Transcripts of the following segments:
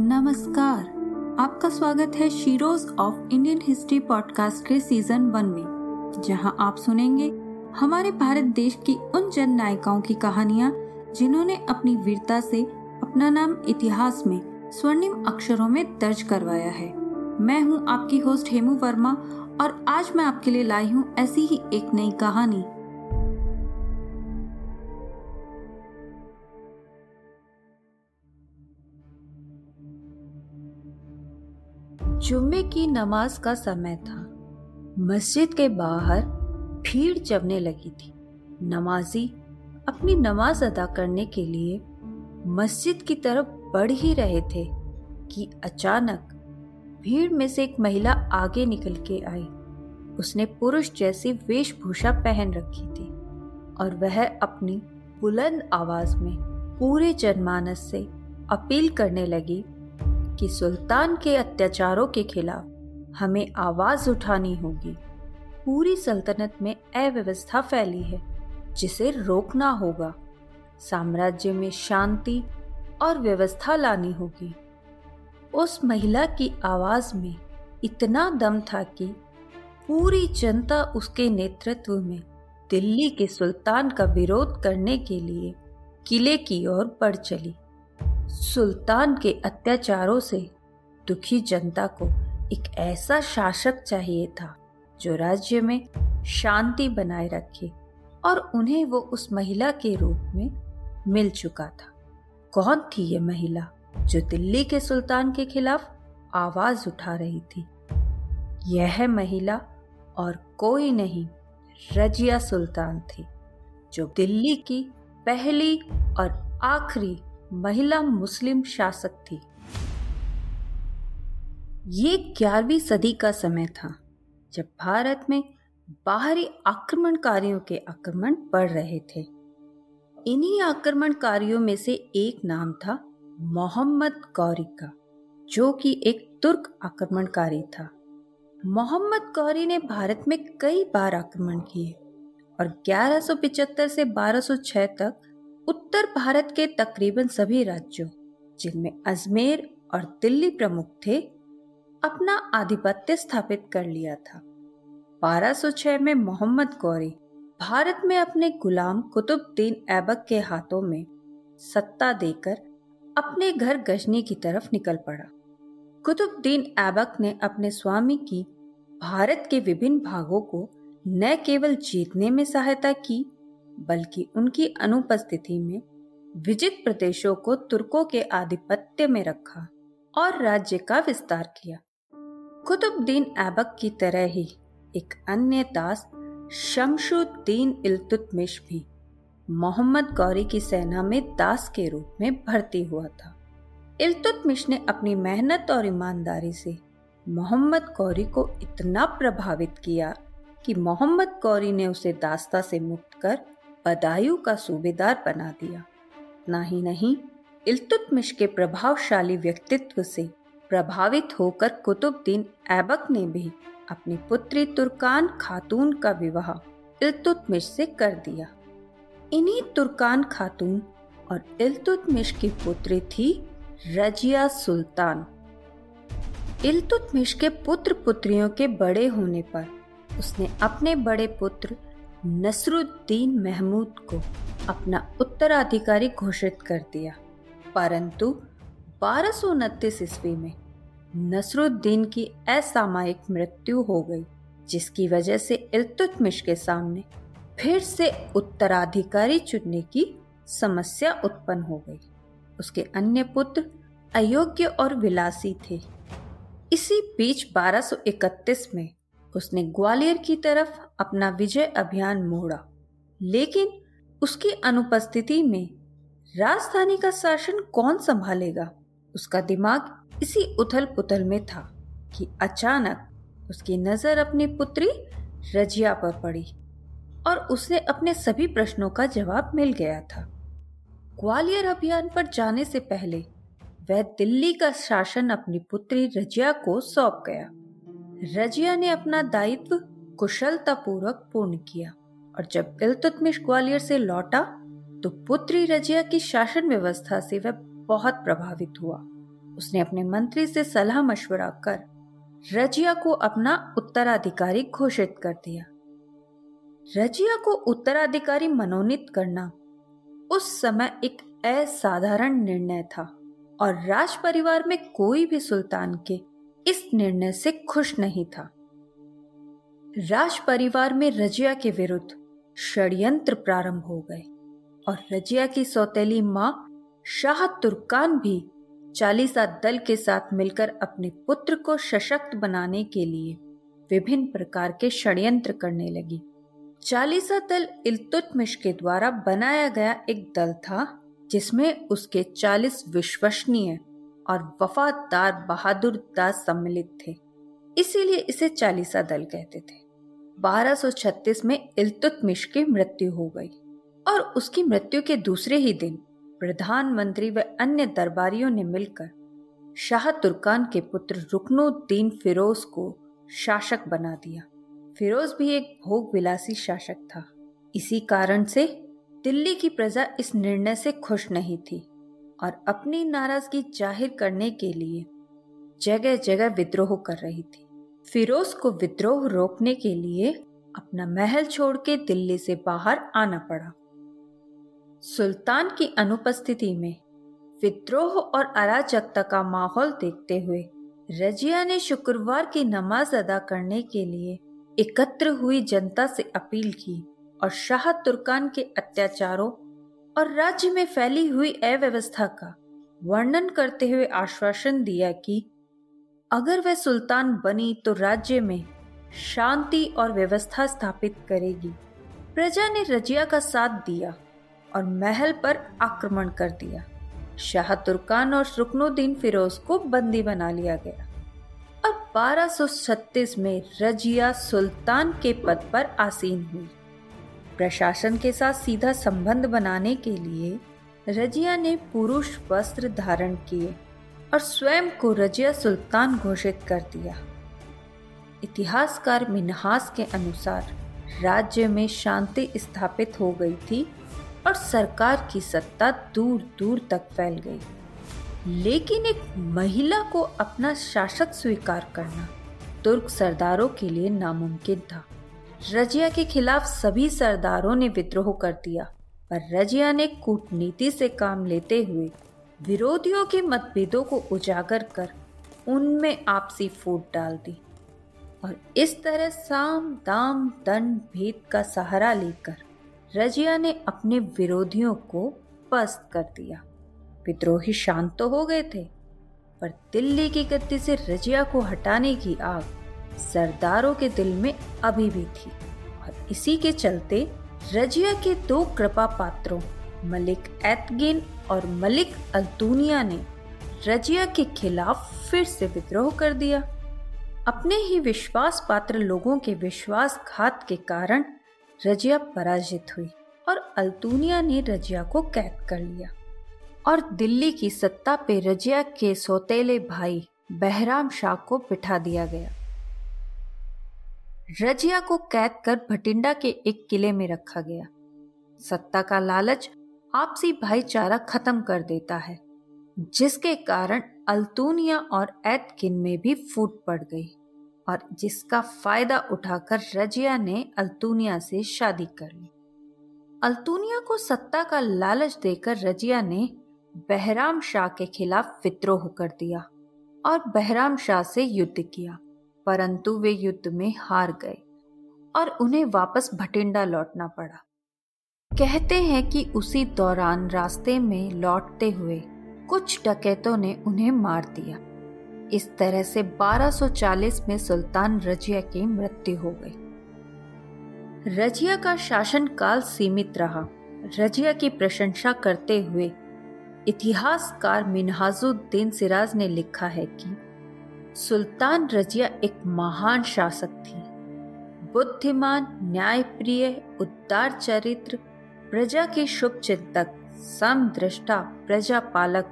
नमस्कार। आपका स्वागत है sheroes of Indian history podcast के सीज़न वन में, जहाँ आप सुनेंगे हमारे भारत देश की उन जन नायिकाओं की कहानियाँ, जिन्होंने अपनी वीरता से अपना नाम इतिहास में स्वर्णिम अक्षरों में दर्ज करवाया है। मैं हूँ आपकी होस्ट हेमू वर्मा, और आज मैं आपके लिए लाई हूँ ऐसी ही एक नई कहानी। जुम्मे की नमाज़ का समय था। मस्जिद के बाहर भीड़ जमने लगी थी। नमाजी अपनी नमाज़ अदा करने के लिए मस्जिद की तरफ़ बढ़ ही रहे थे कि अचानक भीड़ में से एक महिला आगे निकल के आई। उसने पुरुष जैसी वेशभूषा पहन रखी थी और वह अपनी बुलंद आवाज़ में पूरे जनमानस से अपील करने लगी कि सुल्तान के अत्याचारों के खिलाफ हमें आवाज़ उठानी होगी। पूरी सल्तनत में अव्यवस्था फैली है, जिसे रोकना होगा। साम्राज्य में शांति और व्यवस्था लानी होगी। उस महिला की आवाज़ में इतना दम था कि पूरी जनता उसके नेतृत्व में दिल्ली के सुल्तान का विरोध करने के लिए किले की ओर बढ़ चली। सुल्तान के अत्याचारों से दुखी जनता को एक ऐसा शासक चाहिए था, जो राज्य में शांति बनाए रखे और उन्हें वो उस महिला के रूप में मिल चुका था। कौन थी ये महिला, जो दिल्ली के सुल्तान के खिलाफ आवाज़ उठा रही थी? यह महिला और कोई नहीं, रजिया सुल्तान थी, जो दिल्ली की पहली और आखिरी महिला मुस्लिम शासक थी। ये ग्यारहवीं सदी का समय था, जब भारत में बाहरी आक्रमणकारियों के आक्रमण बढ़ रहे थे। इन्हीं आक्रमणकारियों में से एक नाम था मोहम्मद गौरी का, जो कि एक तुर्क आक्रमणकारी था। मोहम्मद गौरी ने भारत में कई बार आक्रमण किए और 1175 से 1206 तक उत्तर भारत के तकरीबन सभी राज्यों, जिनमें अजमेर और दिल्ली प्रमुख थे, अपना आधिपत्य स्थापित कर लिया था। 1206 में मोहम्मद गौरी भारत में अपने गुलाम कुतुबुद्दीन ऐबक के हाथों में सत्ता देकर अपने घर गजनी की तरफ़ निकल पड़ा। कुतुबुद्दीन ऐबक ने अपने स्वामी की भारत के विभिन्न भागों को न केवल जीतने में सहायता की बल्कि उनकी अनुपस्थिति में विजित प्रदेशों को तुर्कों के आधिपत्य में रखा और राज्य का विस्तार किया। कुतुबुद्दीन ऐबक की तरह ही एक अन्य दास शमशुद्दीन इल्तुतमिश भी मोहम्मद गौरी की सेना में दास के रूप में भर्ती हुआ था। इल्तुतमिश ने अपनी मेहनत और ईमानदारी से मोहम्मद गौरी को इतना प्रभावित किया कि मोहम्मद गौरी ने उसे दास्ता से मुक्त कर बदायूं का सूबेदार बना दिया। ना ही नहीं, इल्तुतमिश के प्रभावशाली व्यक्तित्व से प्रभावित होकर कुतुबुद्दीन ऐबक ने भी अपनी पुत्री तुर्कान खातून का विवाह इल्तुतमिश से कर दिया। इन्हीं तुर्कान खातून और इल्तुतमिश की पुत्री थी रजिया सुल्तान। इल्तुतमिश के पुत्र पुत्रियों के बड़े होने पर उसने अपने बड़े पुत्र नसरुद्दीन महमूद को अपना उत्तराधिकारी घोषित कर दिया। परंतु बारह सौ उनतीस ईस्वी में नसरुद्दीन की असामयिक मृत्यु हो गई, जिसकी वजह से इल्तुतमिश के सामने फिर से उत्तराधिकारी चुनने की समस्या उत्पन्न हो गई। उसके अन्य पुत्र अयोग्य और विलासी थे। इसी बीच 1231 में उसने ग्वालियर की तरफ़ अपना विजय अभियान मोड़ा। लेकिन उसकी अनुपस्थिति में राजधानी का शासन कौन संभालेगा? उसका दिमाग इसी उथल पुथल में था कि अचानक उसकी नज़र अपनी पुत्री रजिया पर पड़ी और उसे अपने सभी प्रश्नों का जवाब मिल गया था। ग्वालियर अभियान पर जाने से पहले वह दिल्ली का शासन अपनी पुत्री रजिया को सौंप गया। रजिया ने अपना दायित्व कुशलतापूर्वक पूर्ण किया और जब इल्तुतमिश ग्वालियर से लौटा तो पुत्री रजिया की शासन व्यवस्था से वह बहुत प्रभावित हुआ। उसने अपने मंत्री से सलाह मशवरा कर रजिया को अपना उत्तराधिकारी घोषित कर दिया। रजिया को उत्तराधिकारी मनोनीत करना उस समय एक असाधारण निर्णय था और राज परिवार में कोई भी सुल्तान के इस निर्णय से खुश नहीं था। राज परिवार में रजिया के विरुद्ध षड्यंत्र प्रारंभ हो गए और रजिया की सौतेली माँ शाह तुर्कान भी चालीसा दल के साथ मिलकर अपने पुत्र को सशक्त बनाने के लिए विभिन्न प्रकार के षड्यंत्र करने लगी। चालीसा दल इल्तुतमिश के द्वारा बनाया गया एक दल था जिसमें उसके चालीस विश्वसनीय और वफादार बहादुर दास सम्मिलित थे। इसीलिए इसे चालीसा दल कहते थे। 1236 में इल्तुतमिश की मृत्यु हो गई और उसकी मृत्यु के दूसरे ही दिन प्रधानमंत्री व अन्य दरबारियों ने मिलकर शाह तुर्कान के पुत्र रुकनुद्दीन फिरोज को शासक बना दिया। फिरोज भी एक भोग विलासी शासक था। इसी कारण से दिल्ली की प्रजा इस निर्णय से खुश नहीं थी। और अपनी नाराज़गी ज़ाहिर करने के लिए जगह जगह विद्रोह कर रही थी। फिरोज को विद्रोह रोकने के लिए अपना महल छोड़ के दिल्ली से बाहर आना पड़ा। सुल्तान की अनुपस्थिति में विद्रोह और अराजकता का माहौल देखते हुए रजिया ने शुक्रवार की नमाज़ अदा करने के लिए एकत्र हुई जनता से अपील की और शाह तुर्कान के अत्याचारों और राज्य में फैली हुई अव्यवस्था का वर्णन करते हुए आश्वासन दिया कि अगर वह सुल्तान बनी तो राज्य में शांति और व्यवस्था स्थापित करेगी। प्रजा ने रजिया का साथ दिया और महल पर आक्रमण कर दिया। शाह तुर्कान और रुकनुद्दीन फिरोज को बंदी बना लिया गया। और 1236 में रजिया सुल्तान के पद पर आसीन हुई। प्रशासन के साथ सीधा संबंध बनाने के लिए रजिया ने पुरुष वस्त्र धारण किए और स्वयं को रजिया सुल्तान घोषित कर दिया। इतिहासकार मिनहास के अनुसार राज्य में शांति स्थापित हो गई थी और सरकार की सत्ता दूर दूर तक फैल गई। लेकिन एक महिला को अपना शासक स्वीकार करना तुर्क सरदारों के लिए नामुमकिन था। रजिया के खिलाफ सभी सरदारों ने विद्रोह कर दिया, पर रजिया ने कूटनीति से काम लेते हुए विरोधियों के मतभेदों को उजागर कर उनमें आपसी फूट डाल दी और इस तरह साम दाम दंड भेद का सहारा लेकर रजिया ने अपने विरोधियों को पस्त कर दिया। विद्रोही शांत तो हो गए थे, पर दिल्ली की गद्दी से रजिया को हटाने की आग सरदारों के दिल में अभी भी थी। और इसी के चलते रजिया के दो कृपा पात्रों मलिक एतगिन और मलिक अल्तूनिया ने रजिया के खिलाफ फिर से विद्रोह कर दिया। अपने ही विश्वास पात्र लोगों के विश्वासघात के कारण रजिया पराजित हुई और अल्तूनिया ने रजिया को कैद कर लिया। और दिल्ली की सत्ता पे रजिया के सौतेले भाई बहराम शाह को बिठा दिया गया। रजिया को कैद कर भटिंडा के एक किले में रखा गया। सत्ता का लालच आपसी भाईचारा खत्म कर देता है, जिसके कारण अल्तूनिया और एतकिन में भी फूट पड़ गई और जिसका फ़ायदा उठाकर रजिया ने अल्तूनिया से शादी कर ली। अल्तूनिया को सत्ता का लालच देकर रजिया ने बहराम शाह के खिलाफ विद्रोह कर दिया और बहराम शाह से युद्ध किया। परंतु वे युद्ध में हार गए और उन्हें वापस भटिंडा लौटना पड़ा। कहते हैं कि उसी दौरान रास्ते में लौटते हुए कुछ डकैतों ने उन्हें मार दिया। इस तरह से 1240 में सुल्तान रजिया की मृत्यु हो गई। रजिया का शासन काल सीमित रहा। रजिया की प्रशंसा करते हुए इतिहासकार मिनहाजुद्दीन सिराज ने लिखा है कि सुल्तान रजिया एक महान शासक थी। बुद्धिमान, न्यायप्रिय उदार चरित्र, प्रजा के शुभ चिंतक समदृष्टा प्रजा पालक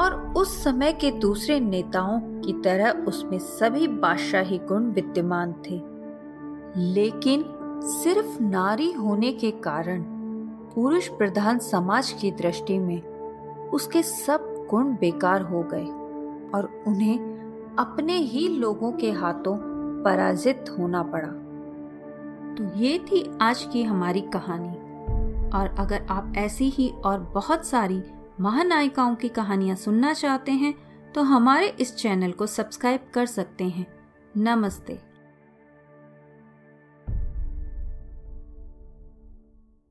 और उस समय के दूसरे नेताओं की तरह उसमें सभी बादशाही गुण विद्यमान थे। लेकिन सिर्फ़ नारी होने के कारण पुरुष प्रधान समाज की दृष्टि में उसके सब गुण बेकार हो गए और उन्हें अपने ही लोगों के हाथों पराजित होना पड़ा। तो ये थी आज की हमारी कहानी। और अगर आप ऐसी ही और बहुत सारी महानायिकाओं की कहानियाँ सुनना चाहते हैं तो हमारे इस चैनल को सब्सक्राइब कर सकते हैं। नमस्ते।